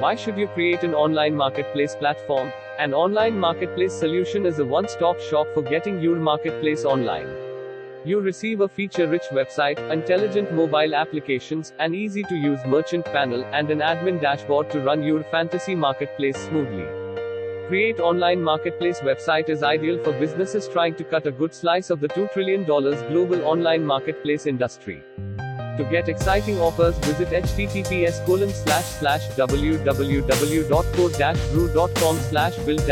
Why should you create an online marketplace platform? An online marketplace solution is a one stop shop for getting your marketplace online. You receive a feature rich website, intelligent mobile applications, an easy to use merchant panel, and an admin dashboard to run your fantasy marketplace smoothly. Create Online Marketplace website is ideal for businesses trying to cut a good slice of the $2 trillion global online marketplace industry. To get exciting offers, visit https colon slash slash www.code-brew.com slash build